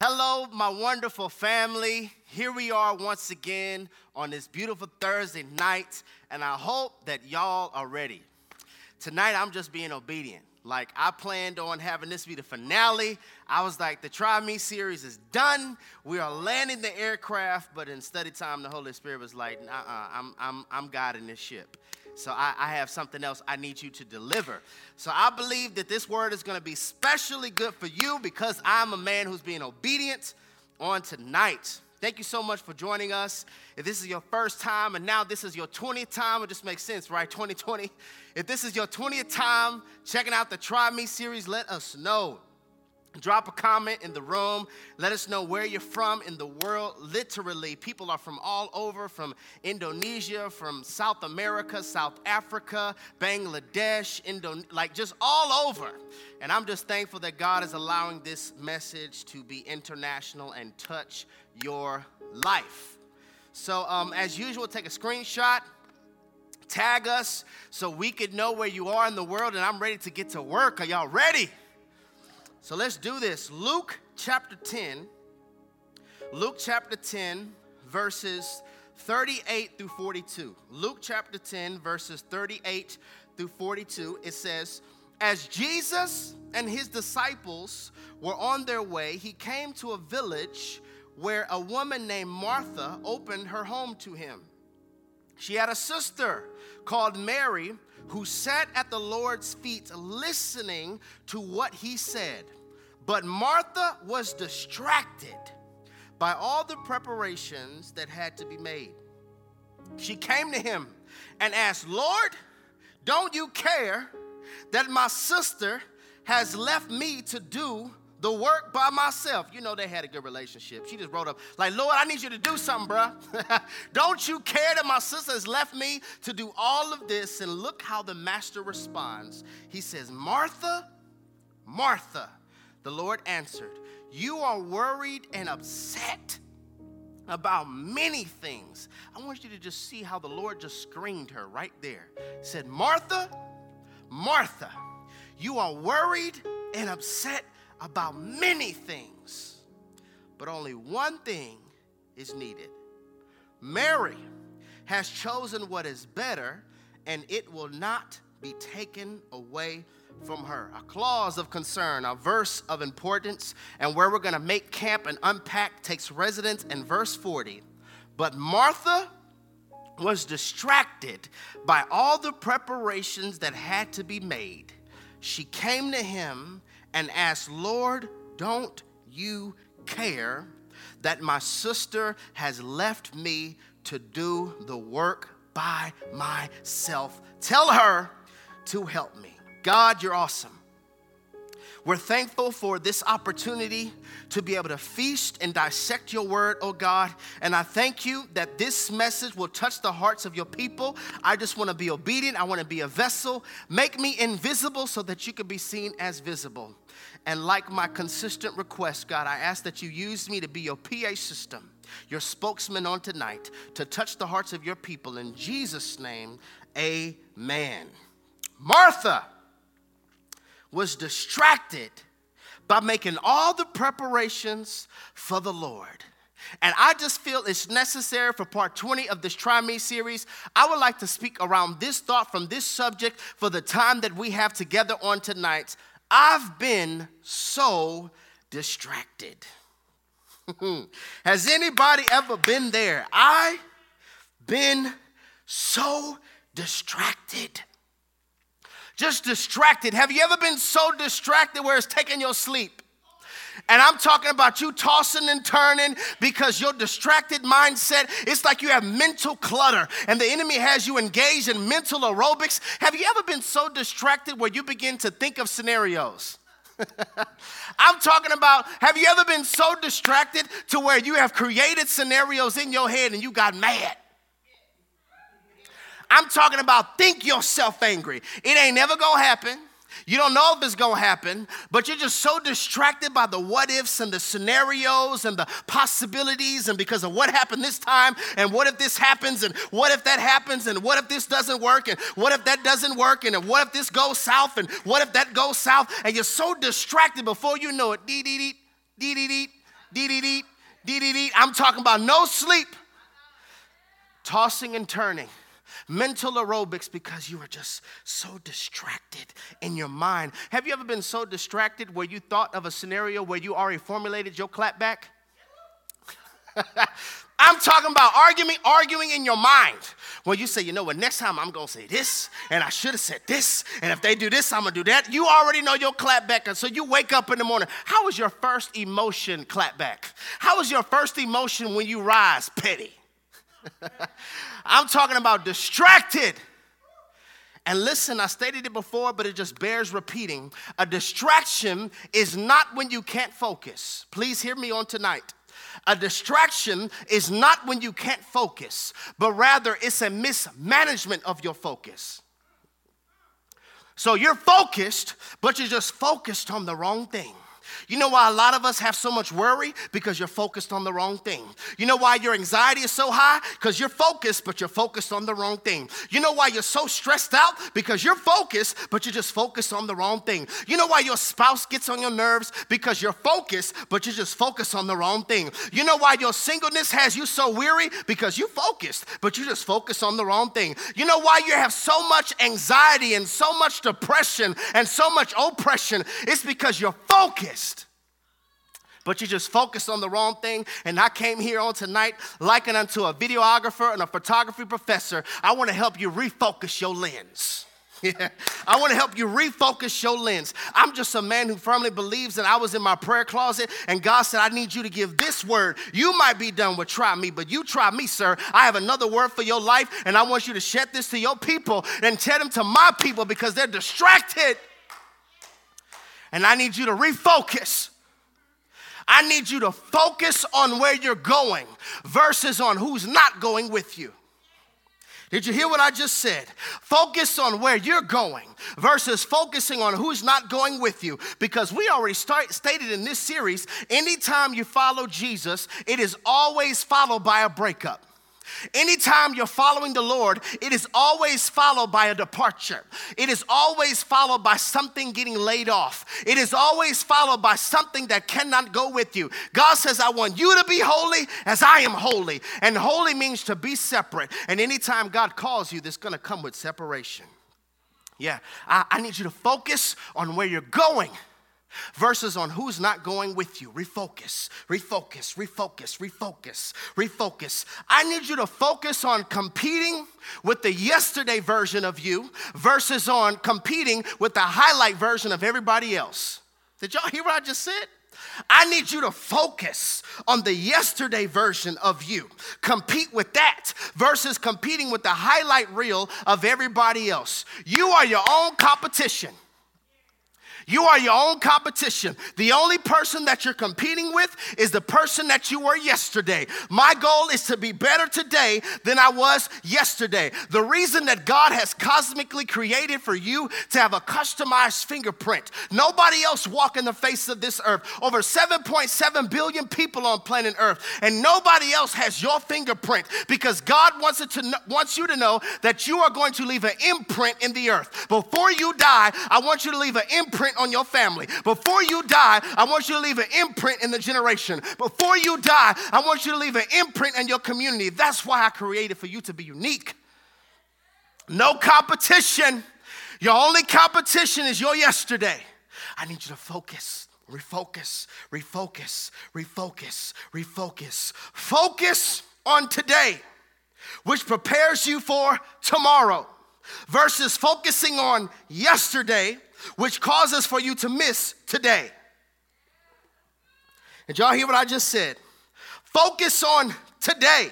Hello, my wonderful family. Here we are once again on this beautiful Thursday night, and I hope that y'all are ready. Tonight, I'm just being obedient. Like, I planned on having this be the finale. I was like, the Try Me series is done. We are landing the aircraft, but in study time, the Holy Spirit was like, uh uh-uh, I'm, I'm, I'm guiding this ship. So I, I, have something else I need you to deliver. So I believe that this word is going to be specially good for you because I'm a man who's being obedient on tonight. Thank you so much for joining us. If this is your first time and now this is your 20th time, it just makes sense, right? 2020. If this is your 20th time checking out the Try Me series, let us know. Drop a comment in the room. Let us know where you're from in the world. Literally, people are from all over from Indonesia, from South America, South Africa, Bangladesh, Indo- like just all over. And I'm just thankful that God is allowing this message to be international and touch your life. So, um, as usual, take a screenshot tag us so we could know where you are in the world and I'm ready to get to work. Are y'all ready? So let's do this. Luke chapter 10, Luke chapter 10, verses 38 through 42. Luke chapter 10, verses 38 through 42, it says, As Jesus and his disciples were on their way, he came to a village where a woman named Martha opened her home to him. She had a sister called Mary who sat at the Lord's feet listening to what he said. But Martha was distracted by all the preparations that had to be made. She came to him and asked, Lord, don't you care that my sister has left me to do the work by myself. You know, they had a good relationship. She just wrote up, like, Lord, I need you to do something, bruh. Don't you care that my sister has left me to do all of this? And look how the master responds. He says, Martha, Martha, the Lord answered, You are worried and upset about many things. I want you to just see how the Lord just screened her right there. He said, Martha, Martha, you are worried and upset about many things, but only one thing is needed. Mary has chosen what is better, and it will not be taken away from her. A clause of concern, a verse of importance, and where we're going to make camp and unpack takes residence in verse 40. But Martha was distracted by all the preparations that had to be made. She came to him and asked, Lord, don't you care that my sister has left me to do the work by myself? Tell her to help me. God, you're awesome. We're thankful for this opportunity to be able to feast and dissect your word, oh God. And I thank you that this message will touch the hearts of your people. I just want to be obedient. I want to be a vessel. Make me invisible so that you can be seen as visible. And like my consistent request, God, I ask that you use me to be your PA system, your spokesman on tonight, to touch the hearts of your people. In Jesus' name, amen. Martha was distracted by making all the preparations for the Lord. And I just feel it's necessary for part 20 of this Try Me series. I would like to speak around this thought from this subject for the time that we have together on tonight. I've been so distracted. Has anybody ever been there? I been so distracted just distracted. Have you ever been so distracted where it's taking your sleep? And I'm talking about you tossing and turning because your distracted mindset, it's like you have mental clutter and the enemy has you engaged in mental aerobics. Have you ever been so distracted where you begin to think of scenarios? I'm talking about have you ever been so distracted to where you have created scenarios in your head and you got mad? I'm talking about think yourself angry. It ain't never gonna happen. You don't know if it's gonna happen, but you're just so distracted by the what ifs and the scenarios and the possibilities, and because of what happened this time, and what if this happens, and what if that happens, and what if this doesn't work, and what if that doesn't work, and what if this goes south, and what if that goes south, and you're so distracted before you know it, dee dee dee, dee dee dee, dee dee dee, dee dee dee. I'm talking about no sleep, tossing and turning mental aerobics because you are just so distracted in your mind. Have you ever been so distracted where you thought of a scenario where you already formulated your clapback? I'm talking about arguing, arguing in your mind. Well, you say, you know what, next time I'm gonna say this, and I should have said this, and if they do this, I'm gonna do that. You already know your clapback, and so you wake up in the morning. How was your first emotion clapback? How was your first emotion when you rise? Petty. I'm talking about distracted. And listen, I stated it before, but it just bears repeating. A distraction is not when you can't focus. Please hear me on tonight. A distraction is not when you can't focus, but rather it's a mismanagement of your focus. So you're focused, but you're just focused on the wrong thing. You know why a lot of us have so much worry? Because you're focused on the wrong thing. You know why your anxiety is so high? Because you're focused, but you're focused on the wrong thing. You know why you're so stressed out? Because you're focused, but you're just focused on the wrong thing. You know why your spouse gets on your nerves? Because you're focused, but you're just focused on the wrong thing. You know why your singleness has you so weary? Because you focused, but you just focus on the wrong thing. You know why you have so much anxiety and so much depression and so much oppression? It's because you're focused but you just focused on the wrong thing. And I came here on tonight, likened unto a videographer and a photography professor. I want to help you refocus your lens. Yeah. I want to help you refocus your lens. I'm just a man who firmly believes that I was in my prayer closet and God said, I need you to give this word. You might be done with try me, but you try me, sir. I have another word for your life, and I want you to shed this to your people and tell them to my people because they're distracted. And I need you to refocus. I need you to focus on where you're going versus on who's not going with you. Did you hear what I just said? Focus on where you're going versus focusing on who's not going with you. Because we already start, stated in this series anytime you follow Jesus, it is always followed by a breakup. Anytime you're following the Lord, it is always followed by a departure. It is always followed by something getting laid off. It is always followed by something that cannot go with you. God says, I want you to be holy as I am holy. And holy means to be separate. And anytime God calls you, that's going to come with separation. Yeah, I, I need you to focus on where you're going verses on who's not going with you. Refocus, refocus, refocus, refocus, refocus. I need you to focus on competing with the yesterday version of you versus on competing with the highlight version of everybody else. Did y'all hear what I just said? I need you to focus on the yesterday version of you. Compete with that versus competing with the highlight reel of everybody else. You are your own competition. You are your own competition. The only person that you're competing with is the person that you were yesterday. My goal is to be better today than I was yesterday. The reason that God has cosmically created for you to have a customized fingerprint. Nobody else walking the face of this earth. Over 7.7 billion people on planet Earth, and nobody else has your fingerprint because God wants it to wants you to know that you are going to leave an imprint in the earth. Before you die, I want you to leave an imprint on your family. Before you die, I want you to leave an imprint in the generation. Before you die, I want you to leave an imprint in your community. That's why I created for you to be unique. No competition. Your only competition is your yesterday. I need you to focus, refocus, refocus, refocus, refocus. Focus on today, which prepares you for tomorrow, versus focusing on yesterday, which causes for you to miss today. Did y'all hear what I just said? Focus on today,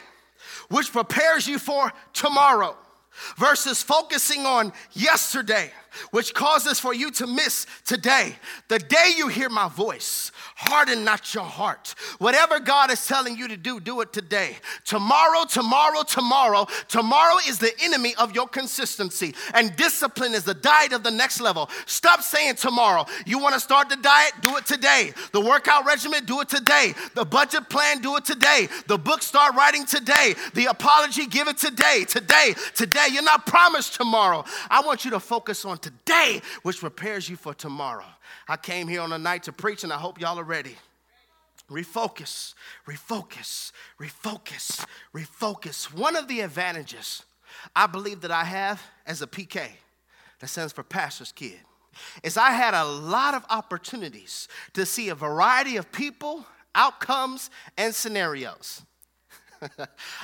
which prepares you for tomorrow, versus focusing on yesterday, which causes for you to miss today. The day you hear my voice, Harden not your heart. Whatever God is telling you to do, do it today. Tomorrow, tomorrow, tomorrow. Tomorrow is the enemy of your consistency, and discipline is the diet of the next level. Stop saying tomorrow. You want to start the diet? Do it today. The workout regimen? Do it today. The budget plan? Do it today. The book start writing today. The apology? Give it today. Today, today. You're not promised tomorrow. I want you to focus on today, which prepares you for tomorrow. I came here on a night to preach, and I hope y'all are ready. refocus, refocus, refocus, refocus. One of the advantages I believe that I have as a PK, that stands for pastor's kid, is I had a lot of opportunities to see a variety of people, outcomes, and scenarios.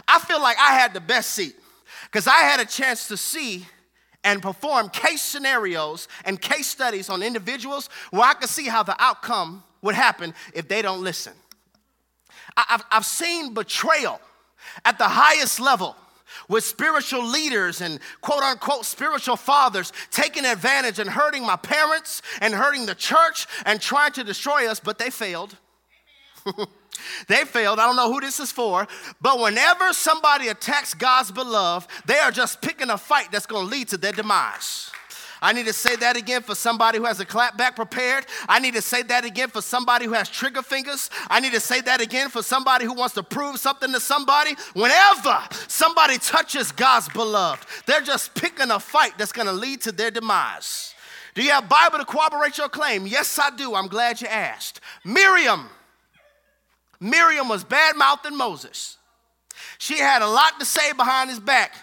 I feel like I had the best seat because I had a chance to see and perform case scenarios and case studies on individuals where I could see how the outcome would happen if they don't listen. I've, I've seen betrayal at the highest level with spiritual leaders and quote unquote spiritual fathers taking advantage and hurting my parents and hurting the church and trying to destroy us, but they failed. they failed. I don't know who this is for, but whenever somebody attacks God's beloved, they are just picking a fight that's going to lead to their demise. I need to say that again for somebody who has a clapback prepared. I need to say that again for somebody who has trigger fingers. I need to say that again for somebody who wants to prove something to somebody. Whenever somebody touches God's beloved, they're just picking a fight that's going to lead to their demise. Do you have Bible to corroborate your claim? Yes, I do. I'm glad you asked. Miriam. Miriam was bad mouthing Moses. She had a lot to say behind his back.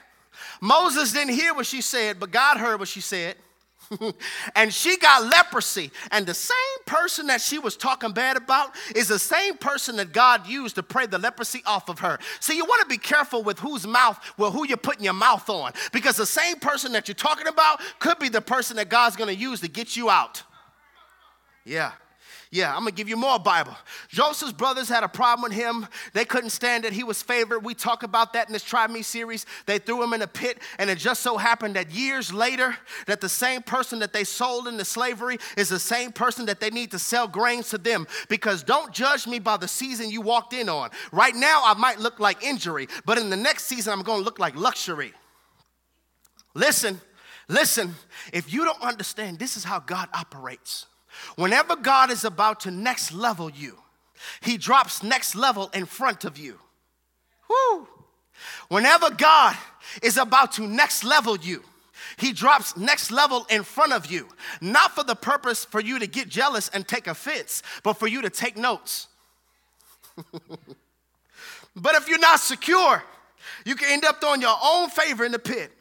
Moses didn't hear what she said, but God heard what she said. and she got leprosy. And the same person that she was talking bad about is the same person that God used to pray the leprosy off of her. So you want to be careful with whose mouth, well, who you're putting your mouth on. Because the same person that you're talking about could be the person that God's going to use to get you out. Yeah. Yeah, I'm gonna give you more Bible. Joseph's brothers had a problem with him. They couldn't stand it. He was favored. We talk about that in this Try Me series. They threw him in a pit, and it just so happened that years later, that the same person that they sold into slavery is the same person that they need to sell grains to them. Because don't judge me by the season you walked in on. Right now, I might look like injury, but in the next season, I'm gonna look like luxury. Listen, listen, if you don't understand, this is how God operates. Whenever God is about to next level you, He drops next level in front of you. Woo! Whenever God is about to next level you, he drops next level in front of you, not for the purpose for you to get jealous and take offense, but for you to take notes. but if you're not secure, you can end up throwing your own favor in the pit.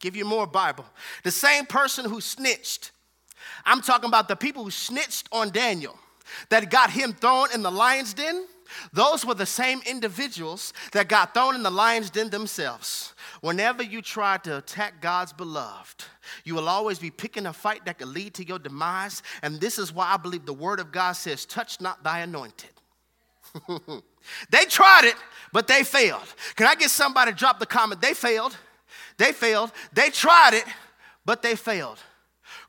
Give you more Bible. The same person who snitched I'm talking about the people who snitched on Daniel that got him thrown in the lion's den. Those were the same individuals that got thrown in the lion's den themselves. Whenever you try to attack God's beloved, you will always be picking a fight that could lead to your demise. And this is why I believe the word of God says, Touch not thy anointed. they tried it, but they failed. Can I get somebody to drop the comment? They failed. They failed. They tried it, but they failed.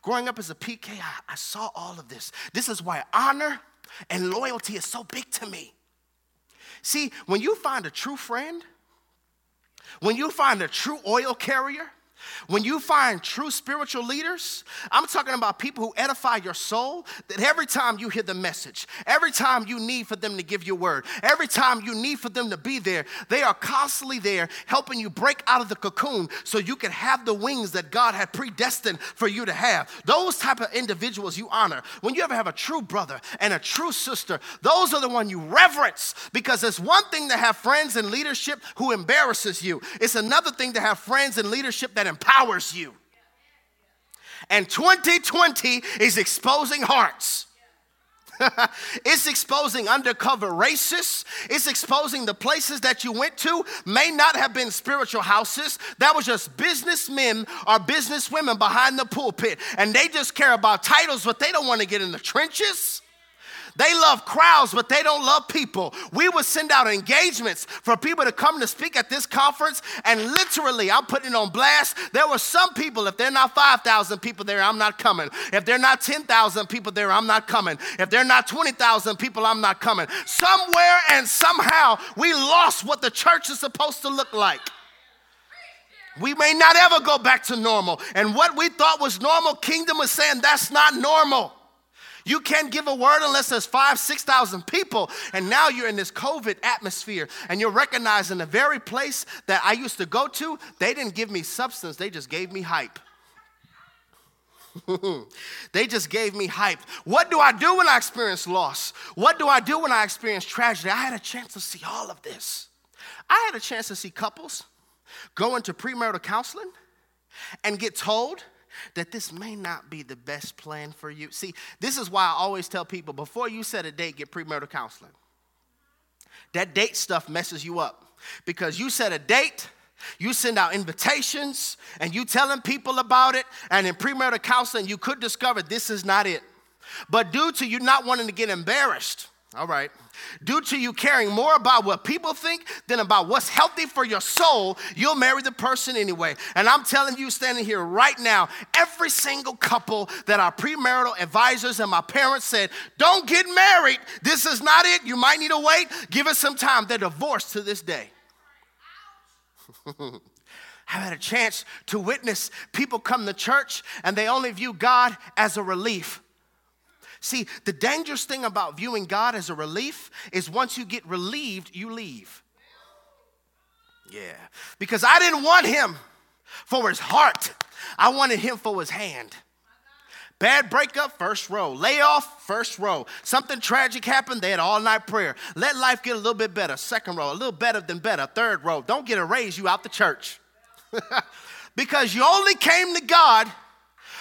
Growing up as a PK, I, I saw all of this. This is why honor and loyalty is so big to me. See, when you find a true friend, when you find a true oil carrier, when you find true spiritual leaders, I'm talking about people who edify your soul, that every time you hear the message, every time you need for them to give you word, every time you need for them to be there, they are constantly there helping you break out of the cocoon so you can have the wings that God had predestined for you to have. Those type of individuals you honor. When you ever have a true brother and a true sister, those are the one you reverence because it's one thing to have friends in leadership who embarrasses you. It's another thing to have friends in leadership that empowers you. And 2020 is exposing hearts. it's exposing undercover racists. It's exposing the places that you went to may not have been spiritual houses. That was just businessmen or businesswomen behind the pulpit. And they just care about titles, but they don't want to get in the trenches. They love crowds, but they don't love people. We would send out engagements for people to come to speak at this conference, and literally, I'm putting it on blast. There were some people, if they're not 5,000 people there, I'm not coming. If they're not 10,000 people there, I'm not coming. If they're not 20,000 people, I'm not coming. Somewhere and somehow, we lost what the church is supposed to look like. We may not ever go back to normal. And what we thought was normal, kingdom was saying that's not normal. You can't give a word unless there's five, 6,000 people. And now you're in this COVID atmosphere and you're recognizing the very place that I used to go to, they didn't give me substance, they just gave me hype. they just gave me hype. What do I do when I experience loss? What do I do when I experience tragedy? I had a chance to see all of this. I had a chance to see couples go into premarital counseling and get told that this may not be the best plan for you. See, this is why I always tell people before you set a date, get premarital counseling. That date stuff messes you up because you set a date you send out invitations and you telling people about it, and in premarital counseling, you could discover this is not it. But due to you not wanting to get embarrassed, all right, due to you caring more about what people think than about what's healthy for your soul, you'll marry the person anyway. And I'm telling you, standing here right now, every single couple that our premarital advisors and my parents said, don't get married. This is not it. You might need to wait. Give us some time. They're divorced to this day. I've had a chance to witness people come to church and they only view God as a relief. See, the dangerous thing about viewing God as a relief is once you get relieved, you leave. Yeah, because I didn't want him for his heart, I wanted him for his hand. Bad breakup, first row. Layoff, first row. Something tragic happened, they had all night prayer. Let life get a little bit better, second row. A little better than better, third row. Don't get a raise, you out the church. because you only came to God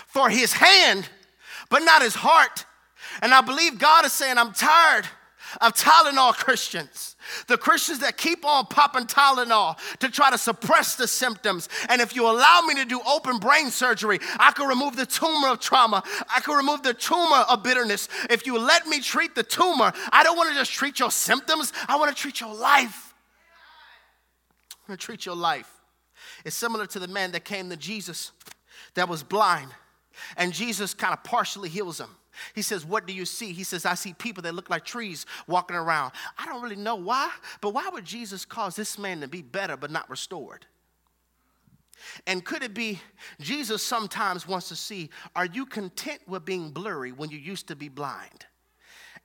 for his hand, but not his heart. And I believe God is saying, I'm tired of Tylenol Christians. The Christians that keep on popping Tylenol to try to suppress the symptoms. And if you allow me to do open brain surgery, I can remove the tumor of trauma. I can remove the tumor of bitterness. If you let me treat the tumor, I don't want to just treat your symptoms, I want to treat your life. I want to treat your life. It's similar to the man that came to Jesus that was blind, and Jesus kind of partially heals him. He says, What do you see? He says, I see people that look like trees walking around. I don't really know why, but why would Jesus cause this man to be better but not restored? And could it be Jesus sometimes wants to see, are you content with being blurry when you used to be blind?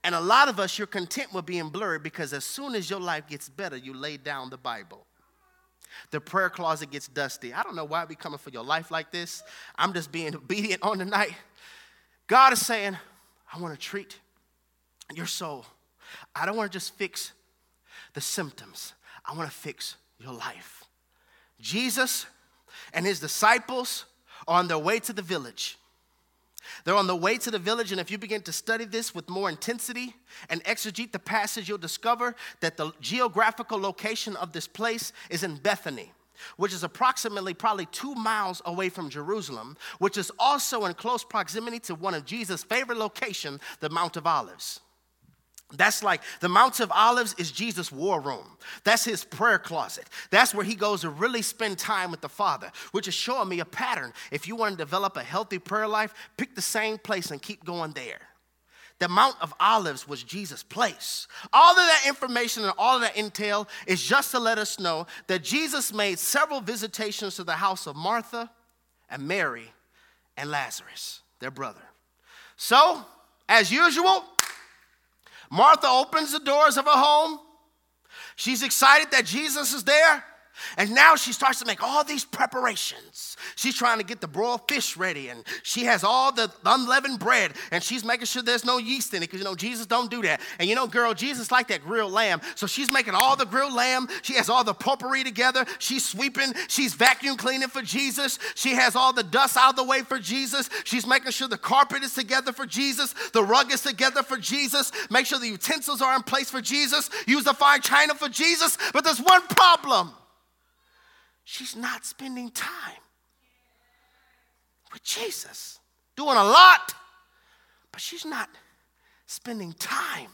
And a lot of us, you're content with being blurry because as soon as your life gets better, you lay down the Bible. The prayer closet gets dusty. I don't know why be coming for your life like this. I'm just being obedient on the night. God is saying, I want to treat your soul. I don't want to just fix the symptoms, I want to fix your life. Jesus and his disciples are on their way to the village. They're on the way to the village, and if you begin to study this with more intensity and exegete the passage, you'll discover that the geographical location of this place is in Bethany which is approximately probably two miles away from Jerusalem, which is also in close proximity to one of Jesus' favorite location, the Mount of Olives. That's like the Mount of Olives is Jesus' war room. That's his prayer closet. That's where he goes to really spend time with the Father, which is showing me a pattern. If you want to develop a healthy prayer life, pick the same place and keep going there. The Mount of Olives was Jesus' place. All of that information and all of that intel is just to let us know that Jesus made several visitations to the house of Martha and Mary and Lazarus, their brother. So, as usual, Martha opens the doors of her home. She's excited that Jesus is there. And now she starts to make all these preparations. She's trying to get the broiled fish ready, and she has all the unleavened bread, and she's making sure there's no yeast in it, because you know Jesus don't do that. And you know, girl, Jesus like that grilled lamb. So she's making all the grilled lamb. She has all the potpourri together. She's sweeping, she's vacuum cleaning for Jesus. She has all the dust out of the way for Jesus. She's making sure the carpet is together for Jesus, the rug is together for Jesus. Make sure the utensils are in place for Jesus. Use the fine china for Jesus. But there's one problem she's not spending time with Jesus. Doing a lot, but she's not spending time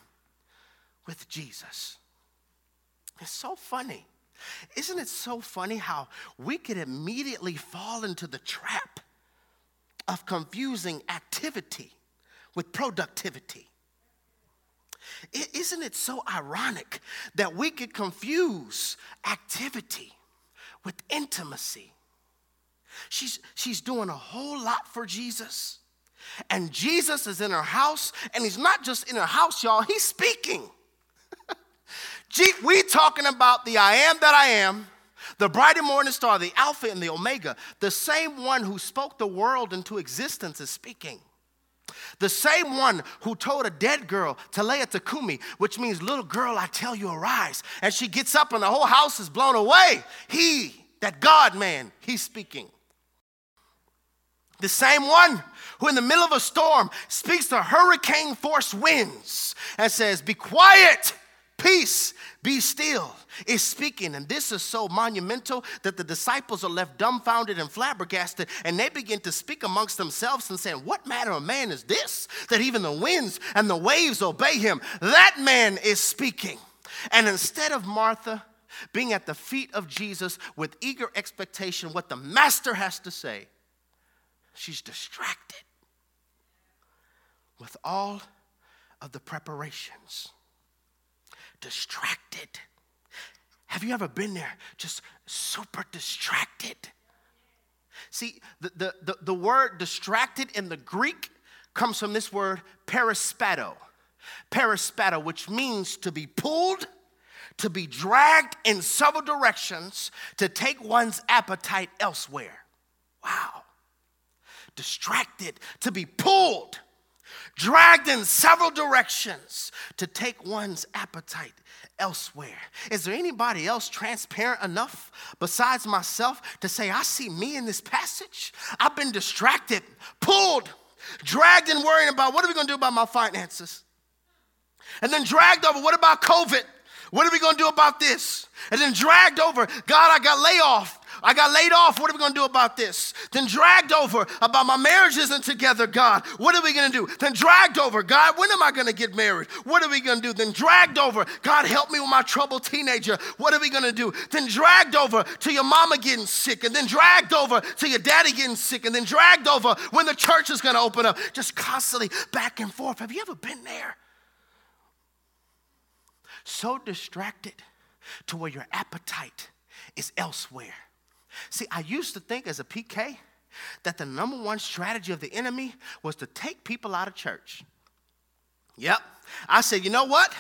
with Jesus. It's so funny. Isn't it so funny how we could immediately fall into the trap of confusing activity with productivity? Isn't it so ironic that we could confuse activity with intimacy. She's, she's doing a whole lot for Jesus. And Jesus is in her house, and he's not just in her house, y'all, he's speaking. we talking about the I am that I am, the bright and morning star, the Alpha and the Omega, the same one who spoke the world into existence is speaking. The same one who told a dead girl Talitha cumi, which means, little girl, I tell you, arise. And she gets up and the whole house is blown away. He, that God man, he's speaking. The same one who, in the middle of a storm, speaks to hurricane force winds and says, Be quiet, peace, be still, is speaking. And this is so monumental that the disciples are left dumbfounded and flabbergasted, and they begin to speak amongst themselves and saying, What manner of man is this that even the winds and the waves obey him? That man is speaking. And instead of Martha, being at the feet of Jesus with eager expectation, what the master has to say, she's distracted with all of the preparations. Distracted. Have you ever been there just super distracted? See, the, the, the, the, word distracted in the Greek comes from this word perispato. Perispato, which means to be pulled, to be dragged in several directions, to take one's appetite elsewhere. Wow distracted, to be pulled, dragged in several directions to take one's appetite elsewhere. Is there anybody else transparent enough besides myself to say, I see me in this passage? I've been distracted, pulled, dragged and worrying about what are we gonna do about my finances? And then dragged over, what about COVID? What are we gonna do about this? And then dragged over, God, I got layoff. I got laid off. What are we going to do about this? Then dragged over about my marriage isn't together, God. What are we going to do? Then dragged over, God, when am I going to get married? What are we going to do? Then dragged over, God, help me with my troubled teenager. What are we going to do? Then dragged over to your mama getting sick, and then dragged over to your daddy getting sick, and then dragged over when the church is going to open up. Just constantly back and forth. Have you ever been there? So distracted to where your appetite is elsewhere. See, I used to think as a PK that the number one strategy of the enemy was to take people out of church. Yep. I said, you know what?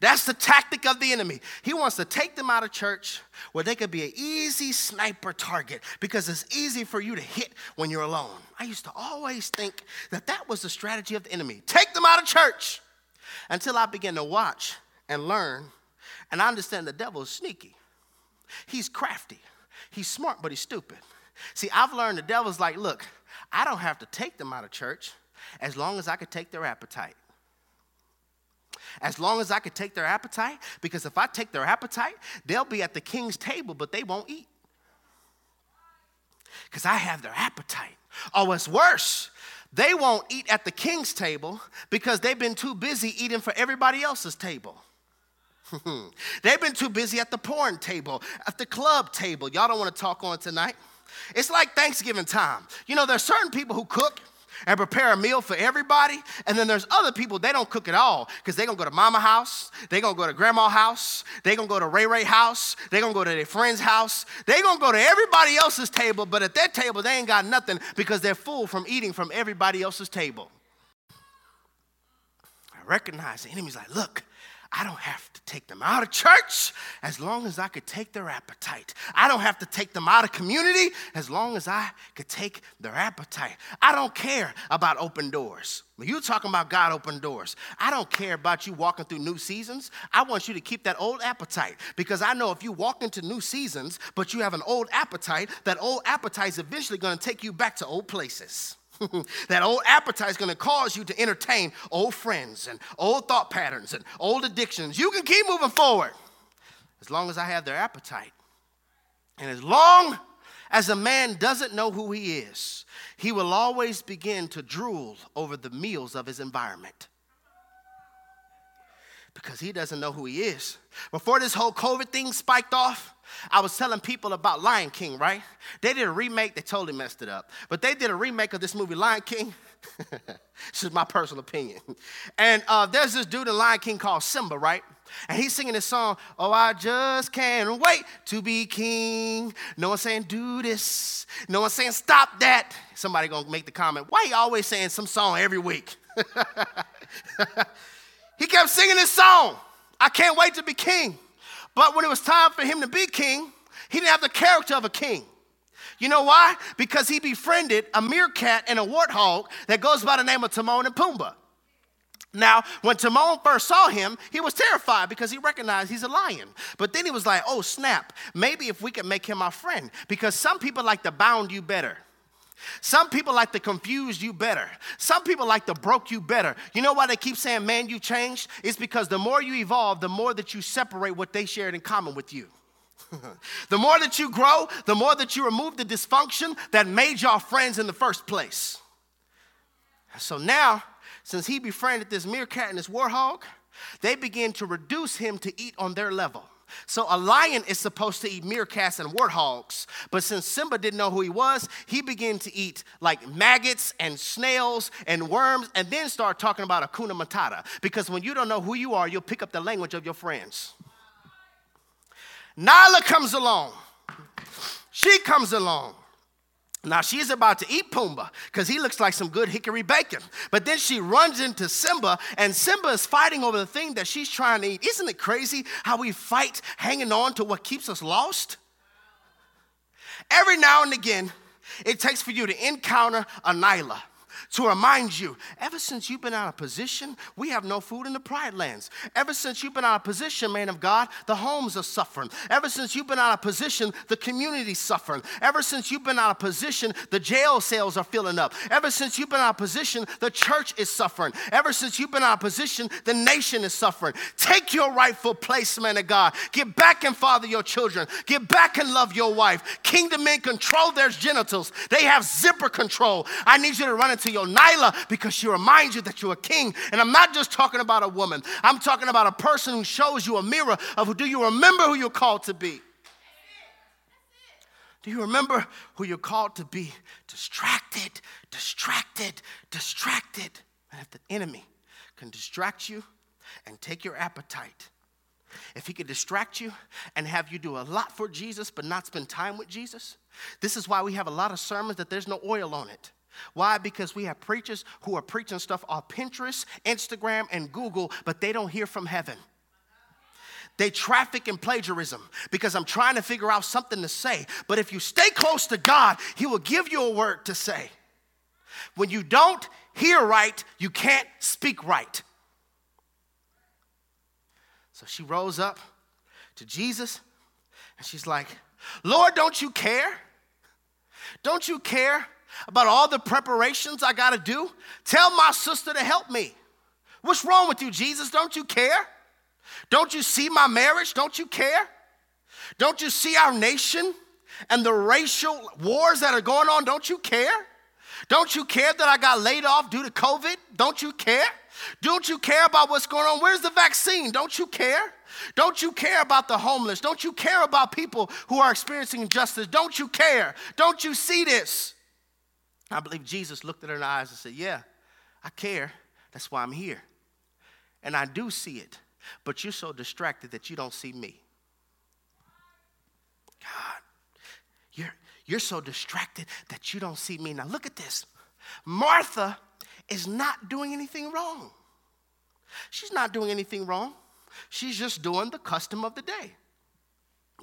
That's the tactic of the enemy. He wants to take them out of church where they could be an easy sniper target because it's easy for you to hit when you're alone. I used to always think that that was the strategy of the enemy. Take them out of church until I began to watch and learn and I understand the devil is sneaky. He's crafty. He's smart, but he's stupid. See, I've learned the devil's like, look, I don't have to take them out of church as long as I could take their appetite. As long as I could take their appetite, because if I take their appetite, they'll be at the king's table, but they won't eat. Because I have their appetite. Oh, what's worse, they won't eat at the king's table because they've been too busy eating for everybody else's table. They've been too busy at the porn table, at the club table. Y'all don't want to talk on tonight. It's like Thanksgiving time. You know, there's certain people who cook and prepare a meal for everybody, and then there's other people they don't cook at all because they're gonna go to mama house, they're gonna go to grandma house, they're gonna go to Ray Ray house, they're gonna go to their friend's house, they're gonna go to everybody else's table, but at their table they ain't got nothing because they're full from eating from everybody else's table. I recognize the enemy's like, look, I don't have to take them out of church as long as I could take their appetite. I don't have to take them out of community as long as I could take their appetite. I don't care about open doors. You're talking about God open doors, I don't care about you walking through new seasons. I want you to keep that old appetite because I know if you walk into new seasons, but you have an old appetite, that old appetite is eventually going to take you back to old places. that old appetite is going to cause you to entertain old friends and old thought patterns and old addictions. You can keep moving forward as long as I have their appetite. And as long as a man doesn't know who he is, he will always begin to drool over the meals of his environment because he doesn't know who he is. Before this whole COVID thing spiked off, I was telling people about Lion King, right? They did a remake, they totally messed it up. But they did a remake of this movie, Lion King. this is my personal opinion. And uh, there's this dude in Lion King called Simba, right? And he's singing this song, Oh, I just can't wait to be king. No one's saying, Do this. No one's saying, Stop that. Somebody gonna make the comment, Why you always saying some song every week? he kept singing this song, I can't wait to be king. But when it was time for him to be king, He didn't have the character of a king. You know why? Because he befriended a meerkat and a warthog that goes by the name of Timon and Pumbaa. Now, when Timon first saw him, he was terrified because he recognized he's a lion. But then he was like, oh, snap, maybe if we can make him our friend, because some people like to bound you better. Some people like to confuse you better. Some people like to broke you better. You know why they keep saying, man, you changed? It's because the more you evolve, the more that you separate what they shared in common with you. the more that you grow, the more that you remove the dysfunction that made y'all friends in the first place. So now, since he befriended this meerkat and this warthog, they begin to reduce him to eat on their level. So a lion is supposed to eat meerkats and warthogs, but since Simba didn't know who he was, he began to eat like maggots and snails and worms, and then start talking about Hakuna Matata. Because when you don't know who you are, you'll pick up the language of your friends. Nyla comes along. She comes along. Now she's about to eat Pumbaa because he looks like some good hickory bacon. But then she runs into Simba, and Simba is fighting over the thing that she's trying to eat. Isn't it crazy how we fight hanging on to what keeps us lost? Every now and again, it takes for you to encounter a Nyla to remind you ever since you've been out of position, we have no food in the pride lands. Ever since you've been out of position, man of God, the homes are suffering. Ever since you've been out of position, the community's suffering. Ever since you've been out of position, the jail cells are filling up. Ever since you've been out of position, the church is suffering. Ever since you've been out of position, the nation is suffering. Take your rightful place, man of God. Get back and father your children. Get back and love your wife. Kingdom men control their genitals, they have zipper control. I need you to run into your Nyla because she reminds you that you're a king. And I'm not just talking about a woman, I'm talking about a person who shows you a mirror of who, do you remember who you're called to be? Do you remember who you're called to be? Distracted, distracted, distracted. And if the enemy can distract you and take your appetite, if he could distract you and have you do a lot for Jesus but not spend time with Jesus, this is why we have a lot of sermons that there's no oil on it. Why? Because we have preachers who are preaching stuff off Pinterest, Instagram, and Google, but they don't hear from heaven. They traffic in plagiarism because I'm trying to figure out something to say. But if you stay close to God, He will give you a word to say. When you don't hear right, you can't speak right. So she rose up to Jesus and she's like, Lord, don't you care? Don't you care about all the preparations I got to do? Tell my sister to help me. What's wrong with you, Jesus? Don't you care? Don't you see my marriage? Don't you care? Don't you see our nation and the racial wars that are going on? Don't you care? Don't you care that I got laid off due to COVID? Don't you care? Don't you care about what's going on? Where's the vaccine? Don't you care? Don't you care about the homeless? Don't you care about people who are experiencing injustice? Don't you care? Don't you see this? I believe Jesus looked at her eyes and said, Yeah, I care. That's why I'm here. And I do see it, but you're so distracted that you don't see me. God, you're, you're so distracted that you don't see me. Now, look at this. Martha is not doing anything wrong. She's not doing anything wrong. She's just doing the custom of the day.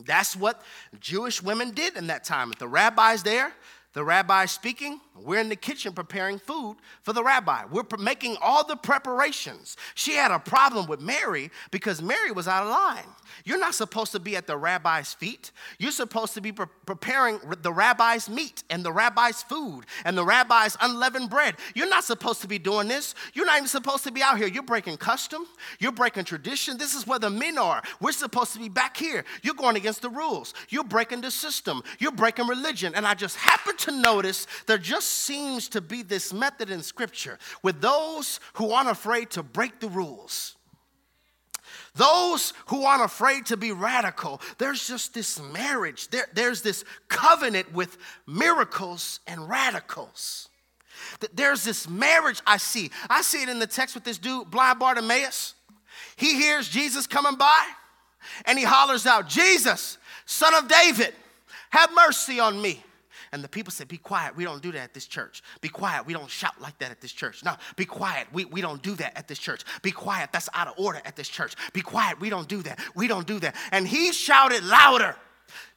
That's what Jewish women did in that time. If the rabbi's there, the rabbi speaking, we're in the kitchen preparing food for the rabbi. We're making all the preparations. She had a problem with Mary because Mary was out of line. You're not supposed to be at the rabbi's feet. You're supposed to be pre- preparing the rabbi's meat and the rabbi's food and the rabbi's unleavened bread. You're not supposed to be doing this. You're not even supposed to be out here. You're breaking custom. You're breaking tradition. This is where the men are. We're supposed to be back here. You're going against the rules. You're breaking the system. You're breaking religion. And I just happened to notice there just seems to be this method in Scripture with those who aren't afraid to break the rules. Those who aren't afraid to be radical, there's just this marriage, there, there's this covenant with miracles and radicals. There's this marriage I see. I see it in the text with this dude, blind Bartimaeus. He hears Jesus coming by and he hollers out, Jesus, son of David, have mercy on me. And the people said, Be quiet. We don't do that at this church. Be quiet. We don't shout like that at this church. No, be quiet. We, we don't do that at this church. Be quiet. That's out of order at this church. Be quiet. We don't do that. We don't do that. And he shouted louder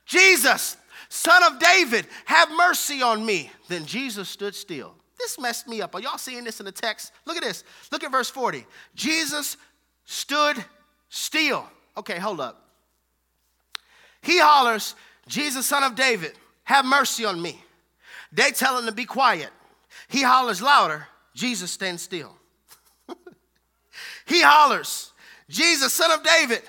Jesus, son of David, have mercy on me. Then Jesus stood still. This messed me up. Are y'all seeing this in the text? Look at this. Look at verse 40. Jesus stood still. Okay, hold up. He hollers, Jesus, son of David, have mercy on me. They tell him to be quiet. He hollers louder, Jesus stands still. he hollers, Jesus, son of David,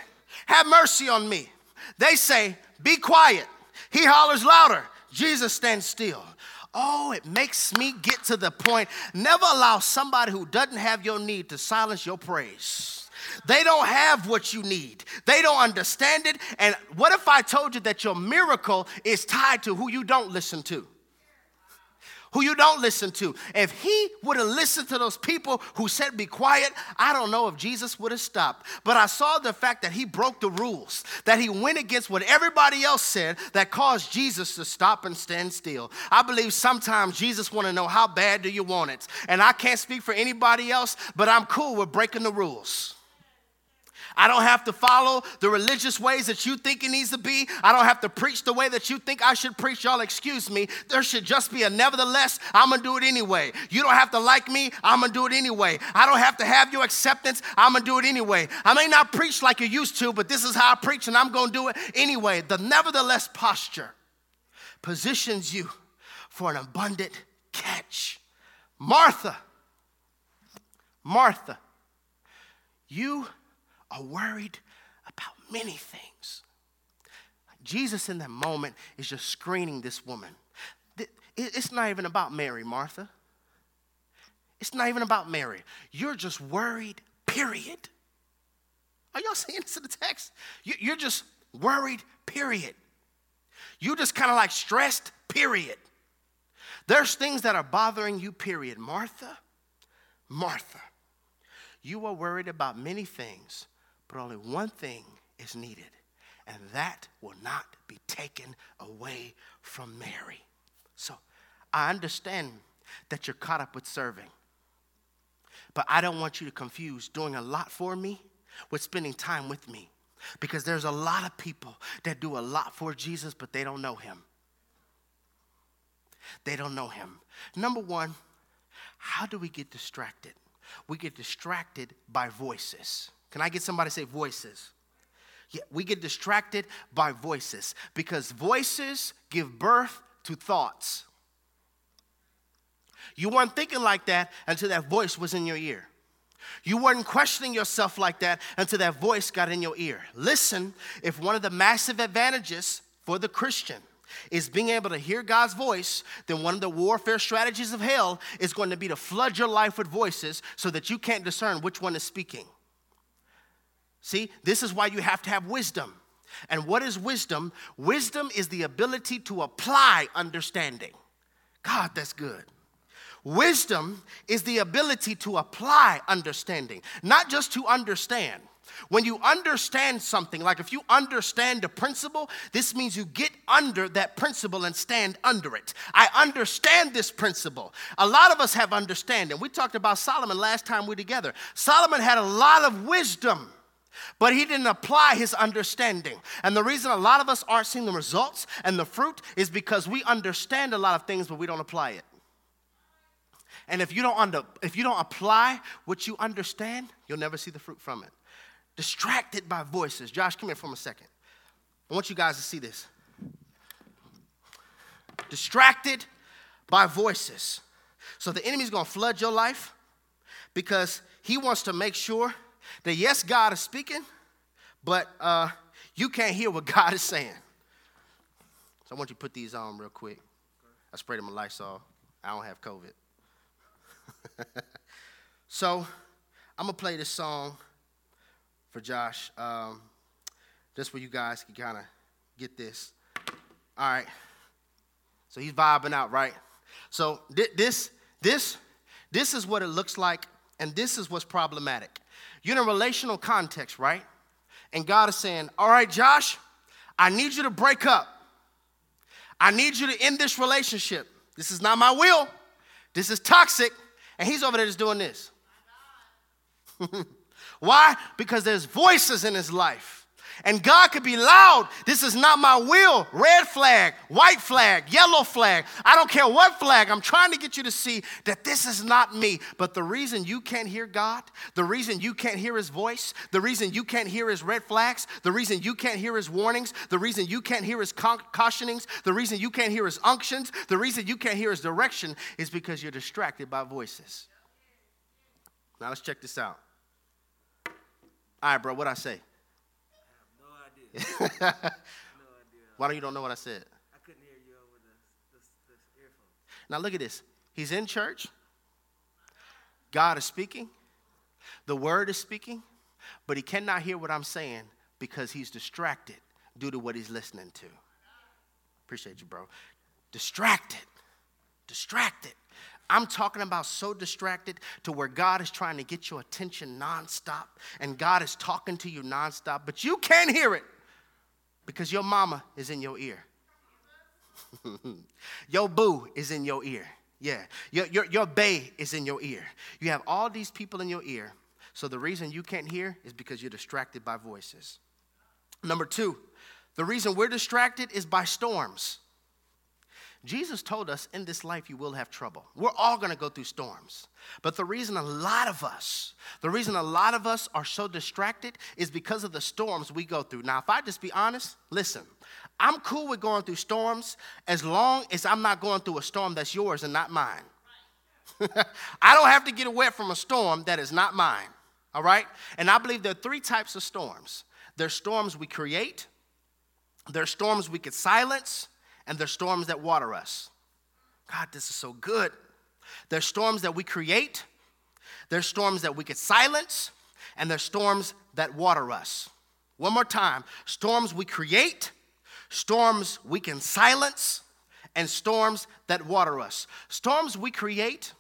have mercy on me. They say, be quiet. He hollers louder, Jesus stands still. Oh, it makes me get to the point. Never allow somebody who doesn't have your need to silence your praise. They don't have what you need. They don't understand it. And what if I told you that your miracle is tied to who you don't listen to? who you don't listen to. If he would have listened to those people who said, Be quiet, I don't know if Jesus would have stopped. But I saw the fact that he broke the rules, that he went against what everybody else said that caused Jesus to stop and stand still. I believe sometimes Jesus want to know how bad do you want it. And I can't speak for anybody else, but I'm cool with breaking the rules. I don't have to follow the religious ways that you think it needs to be. I don't have to preach the way that you think I should preach. Y'all, excuse me. There should just be a nevertheless. I'm going to do it anyway. You don't have to like me. I'm going to do it anyway. I don't have to have your acceptance. I'm going to do it anyway. I may not preach like you used to, but this is how I preach and I'm going to do it anyway. The nevertheless posture positions you for an abundant catch. Martha, Martha, you are worried about many things. Jesus, in that moment, is just screening this woman. It's not even about Mary, Martha. It's not even about Mary. You're just worried, period. Are y'all seeing this in the text? You're just worried, period. You're just kind of like stressed, period. There's things that are bothering you, period. Martha, Martha, you are worried about many things, but only one thing is needed, and that will not be taken away from Mary. So I understand that you're caught up with serving, but I don't want you to confuse doing a lot for me with spending time with me. Because there's a lot of people that do a lot for Jesus, but they don't know him. They don't know him. Number one, how do we get distracted? We get distracted by voices. Can I get somebody to say voices? Yeah, we get distracted by voices because voices give birth to thoughts. You weren't thinking like that until that voice was in your ear. You weren't questioning yourself like that until that voice got in your ear. Listen, if one of the massive advantages for the Christian is being able to hear God's voice, then one of the warfare strategies of hell is going to be to flood your life with voices so that you can't discern which one is speaking. See, this is why you have to have wisdom. And what is wisdom? Wisdom is the ability to apply understanding. God, that's good. Wisdom is the ability to apply understanding, not just to understand. When you understand something, like if you understand a principle, this means you get under that principle and stand under it. I understand this principle. A lot of us have understanding. We talked about Solomon last time we were together. Solomon had a lot of wisdom. But he didn't apply his understanding. And the reason a lot of us aren't seeing the results and the fruit is because we understand a lot of things, but we don't apply it. And if you don't, under, if you don't apply what you understand, you'll never see the fruit from it. Distracted by voices. Josh, come here for a second. I want you guys to see this. Distracted by voices. So the enemy's gonna flood your life because he wants to make sure that yes, God is speaking, but uh, you can't hear what God is saying. So I want you to put these on real quick. I sprayed them with Lysol. I don't have COVID. so I'm gonna play this song for Josh, um, just where you guys can kind of get this. All right. So he's vibing out, right? So this, this, this is what it looks like, and this is what's problematic. You're in a relational context, right? And God is saying, All right, Josh, I need you to break up. I need you to end this relationship. This is not my will. This is toxic. And he's over there just doing this. Why? Because there's voices in his life. And God could be loud. This is not my will. Red flag, white flag, yellow flag. I don't care what flag. I'm trying to get you to see that this is not me. But the reason you can't hear God, the reason you can't hear his voice, the reason you can't hear his red flags, the reason you can't hear his warnings, the reason you can't hear his cautionings, the reason you can't hear his unctions, the reason you can't hear his direction is because you're distracted by voices. Now let's check this out. All right, bro, what I say? No. Why don't you don't know what I said? I couldn't hear you over the, the, the earphones. Now look at this. He's in church. God is speaking. The word is speaking, but he cannot hear what I'm saying because he's distracted due to what he's listening to. Appreciate you, bro. Distracted. Distracted. I'm talking about so distracted to where God is trying to get your attention nonstop and God is talking to you nonstop, but you can't hear it because your mama is in your ear. your boo is in your ear. Yeah. Your, your, your bay is in your ear. You have all these people in your ear. So the reason you can't hear is because you're distracted by voices. Number two, the reason we're distracted is by storms. Jesus told us in this life you will have trouble. We're all to go through storms. But the reason a lot of us, the reason a lot of us are so distracted is because of the storms we go through. Now, if I just be honest, listen, I'm cool with going through storms as long as I'm not going through a storm that's yours and not mine. I don't have to get wet from a storm that is not mine. All right? And I believe there are three types of storms there's storms we create, there's storms we could silence, and there's storms that water us. God, this is so good. There's storms that we create, there's storms that we could silence, and there's storms that water us. One more time storms we create, storms we can silence, and storms that water us. Storms we create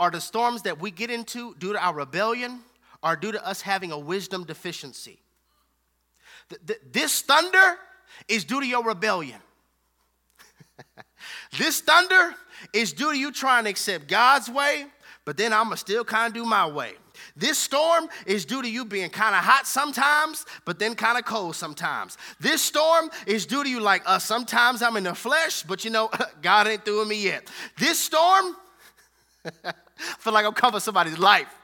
are the storms that we get into due to our rebellion or due to us having a wisdom deficiency. This thunder is due to your rebellion. This thunder is due to you trying to accept God's way, but then I'm gonna still kind of do my way. This storm is due to you being kind of hot sometimes, but then kind of cold sometimes. This storm is due to you like, uh, sometimes I'm in the flesh, but you know, God ain't through with me yet. This storm, I feel like I'm covering somebody's life.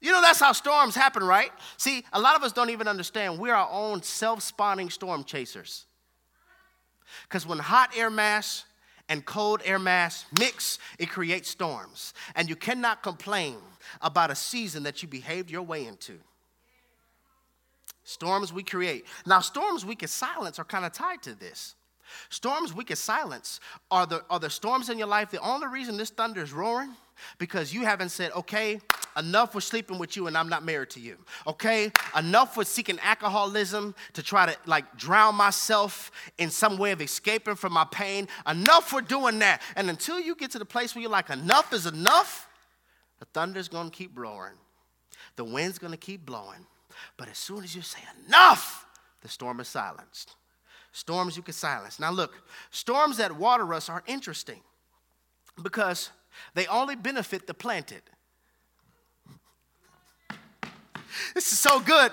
You know, that's how storms happen, right? See, a lot of us don't even understand we're our own self spawning storm chasers. Because when hot air mass and cold air mass mix, it creates storms. And you cannot complain about a season that you behaved your way into. Storms we create. Now, storms we can silence are kind of tied to this. Storms we can silence are the, are the storms in your life. The only reason this thunder is roaring because you haven't said, okay, enough with sleeping with you and I'm not married to you. Okay? Enough with seeking alcoholism to try to like drown myself in some way of escaping from my pain. Enough for doing that. And until you get to the place where you're like, enough is enough, the thunder's gonna keep roaring, the wind's gonna keep blowing. But as soon as you say enough, the storm is silenced. Storms you can silence. Now, look, storms that water us are interesting because they only benefit the planted. This is so good.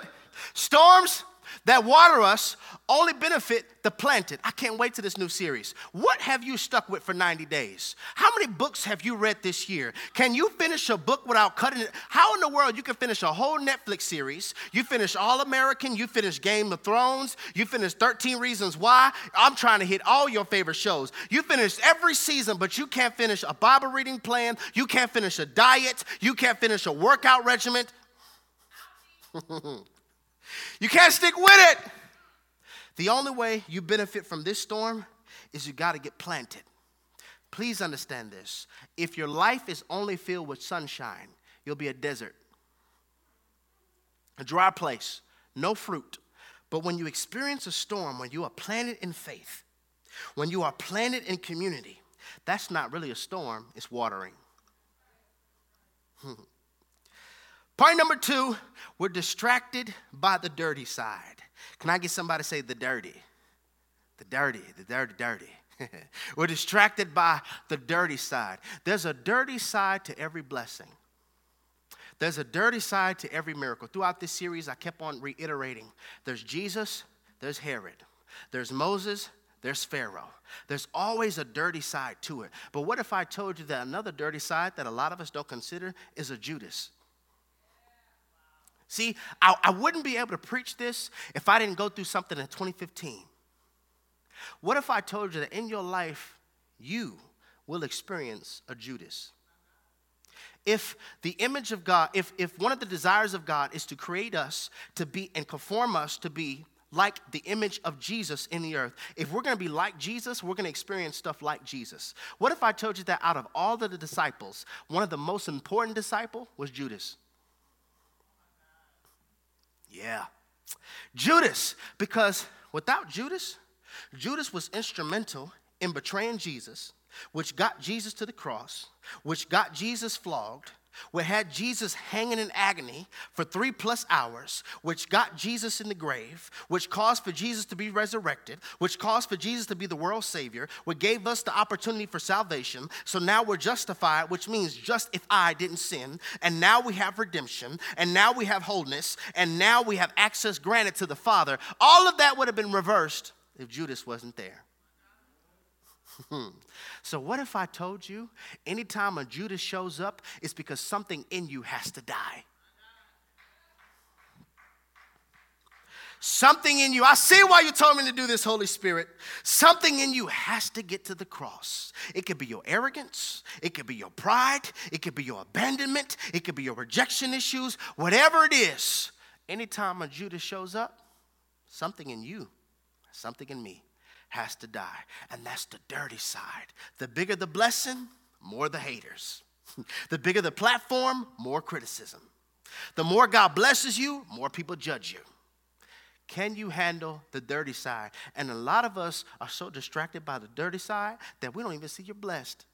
Storms that water us only benefit the planted. I can't wait to this new series. What have you stuck with for 90 days? How many books have you read this year? Can you finish a book without cutting it? How in the world you can finish a whole Netflix series? You finish All American, you finish Game of Thrones, you finish 13 Reasons Why. I'm trying to hit all your favorite shows. You finish every season, but you can't finish a Bible reading plan, you can't finish a diet, you can't finish a workout regimen. you can't stick with it. The only way you benefit from this storm is you got to get planted. Please understand this. If your life is only filled with sunshine, you'll be a desert, a dry place, no fruit. But when you experience a storm, when you are planted in faith, when you are planted in community, that's not really a storm, it's watering. Hmm. Point number two, we're distracted by the dirty side. Can I get somebody to say the dirty? The dirty, the dirty, dirty. we're distracted by the dirty side. There's a dirty side to every blessing. There's a dirty side to every miracle. Throughout this series, I kept on reiterating there's Jesus, there's Herod, there's Moses, there's Pharaoh. There's always a dirty side to it. But what if I told you that another dirty side that a lot of us don't consider is a Judas? See, I, I wouldn't be able to preach this if I didn't go through something in 2015. What if I told you that in your life, you will experience a Judas? If the image of God, if, if one of the desires of God is to create us to be and conform us to be like the image of Jesus in the earth. If we're to be like Jesus, we're to experience stuff like Jesus. What if I told you that out of all of the disciples, one of the most important disciple was Judas? Yeah. Judas, because without Judas, Judas was instrumental in betraying Jesus, which got Jesus to the cross, which got Jesus flogged, we had Jesus hanging in agony for three plus hours, which got Jesus in the grave, which caused for Jesus to be resurrected, which caused for Jesus to be the world's Savior, which gave us the opportunity for salvation. So now we're justified, which means just if I didn't sin, and now we have redemption, and now we have wholeness, and now we have access granted to the Father. All of that would have been reversed if Judas wasn't there. Hmm. so, what if I told you anytime a Judas shows up, it's because something in you has to die? Something in you, I see why you told me to do this, Holy Spirit. Something in you has to get to the cross. It could be your arrogance, it could be your pride, it could be your abandonment, it could be your rejection issues, whatever it is. Anytime a Judas shows up, something in you, something in me has to die. And that's the dirty side. The bigger the blessing, more the haters. the bigger the platform, more criticism. The more God blesses you, more people judge you. Can you handle the dirty side? And a lot of us are so distracted by the dirty side that we don't even see you're blessed.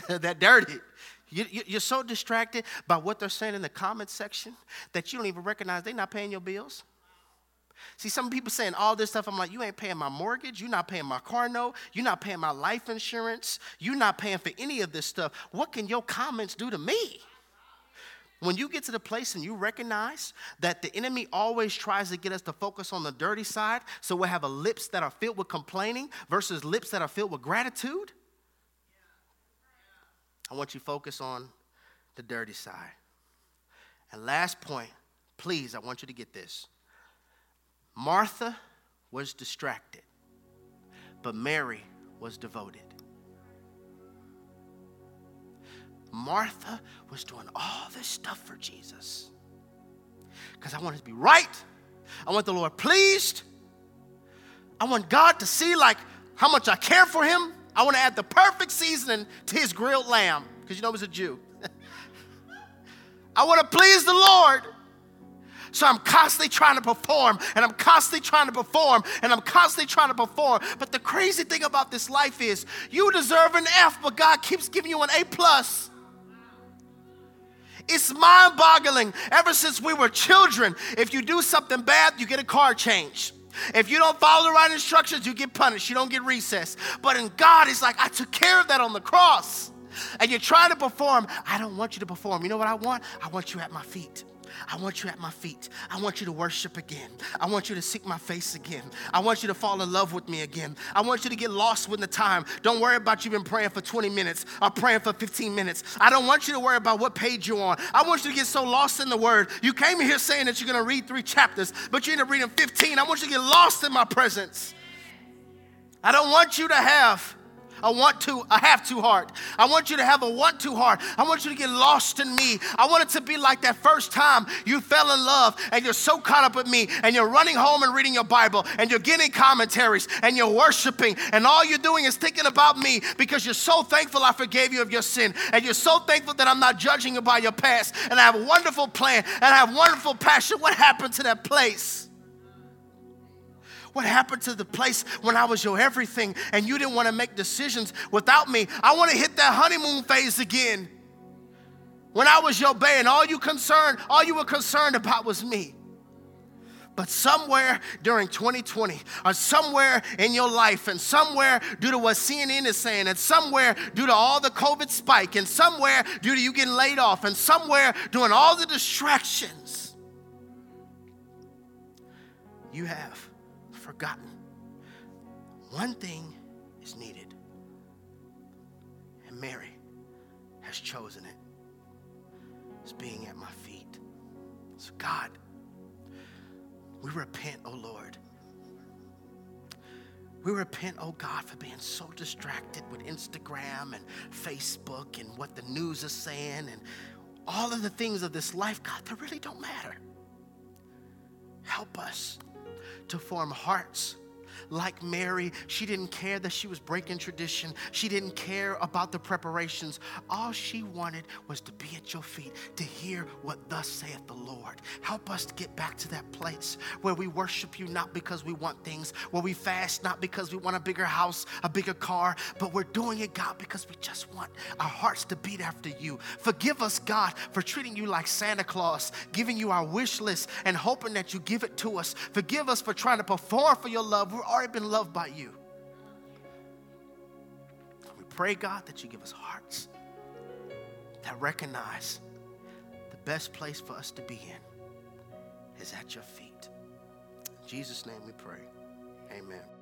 that dirty. You, you, are so distracted by what they're saying in the comment section that you don't even recognize they're not paying your bills. See, some people saying all this stuff. I'm like, you ain't paying my mortgage. You're not paying my car note. You're not paying my life insurance. You're not paying for any of this stuff. What can your comments do to me? When you get to the place and you recognize that the enemy always tries to get us to focus on the dirty side, so we have lips that are filled with complaining versus lips that are filled with gratitude, I want you to focus on the dirty side. And last point, please, I want you to get this. Martha was distracted, but Mary was devoted. Martha was doing all this stuff for Jesus. Because I want to be right. I want the Lord pleased. I want God to see like how much I care for him. I want to add the perfect seasoning to his grilled lamb. Because you know he's a Jew. I want to please the Lord. So I'm constantly trying to perform and I'm constantly trying to perform and I'm constantly trying to perform. But the crazy thing about this life is you deserve an F, but God keeps giving you an A plus. It's mind boggling. Ever since we were children, if you do something bad, you get a car change. If you don't follow the right instructions, you get punished. You don't get recess. But in God, it's like, I took care of that on the cross. And you're trying to perform. I don't want you to perform. You know what I want? I want you at my feet. I want you at my feet. I want you to worship again. I want you to seek my face again. I want you to fall in love with me again. I want you to get lost with the time. Don't worry about you've been praying for 20 minutes or praying for 15 minutes. I don't want you to worry about what page you're on. I want you to get so lost in the word. You came here saying that you're going to read three chapters, but you end up reading 15. I want you to get lost in my presence. I don't want you to have a want to, a have to heart. I want you to have a want to heart. I want you to get lost in me. I want it to be like that first time you fell in love and you're so caught up with me and you're running home and reading your Bible and you're getting commentaries and you're worshiping and all you're doing is thinking about me because you're so thankful I forgave you of your sin and you're so thankful that I'm not judging you by your past and I have a wonderful plan and I have wonderful passion. What happened to that place? What happened to the place when I was your everything and you didn't want to make decisions without me? I want to hit that honeymoon phase again. When I was your bae and all you concerned, all you were concerned about was me. But somewhere during 2020, or somewhere in your life, and somewhere due to what CNN is saying, and somewhere due to all the COVID spike, and somewhere due to you getting laid off, and somewhere doing all the distractions, you have forgotten one thing is needed. And Mary has chosen it. It's being at my feet. So, God, we repent, oh Lord. We repent, oh God, for being so distracted with Instagram and Facebook and what the news is saying and all of the things of this life, God, that really don't matter. Help us to form hearts like Mary, she didn't care that she was breaking tradition. She didn't care about the preparations. All she wanted was to be at your feet, to hear what thus saith the Lord. Help us to get back to that place where we worship you not because we want things, where we fast not because we want a bigger house, a bigger car, but we're doing it, God, because we just want our hearts to beat after you. Forgive us, God, for treating you like Santa Claus, giving you our wish list and hoping that you give it to us. Forgive us for trying to perform for your love. We're already been loved by you. We pray, God, that you give us hearts that recognize the best place for us to be in is at your feet. In Jesus' name we pray. Amen.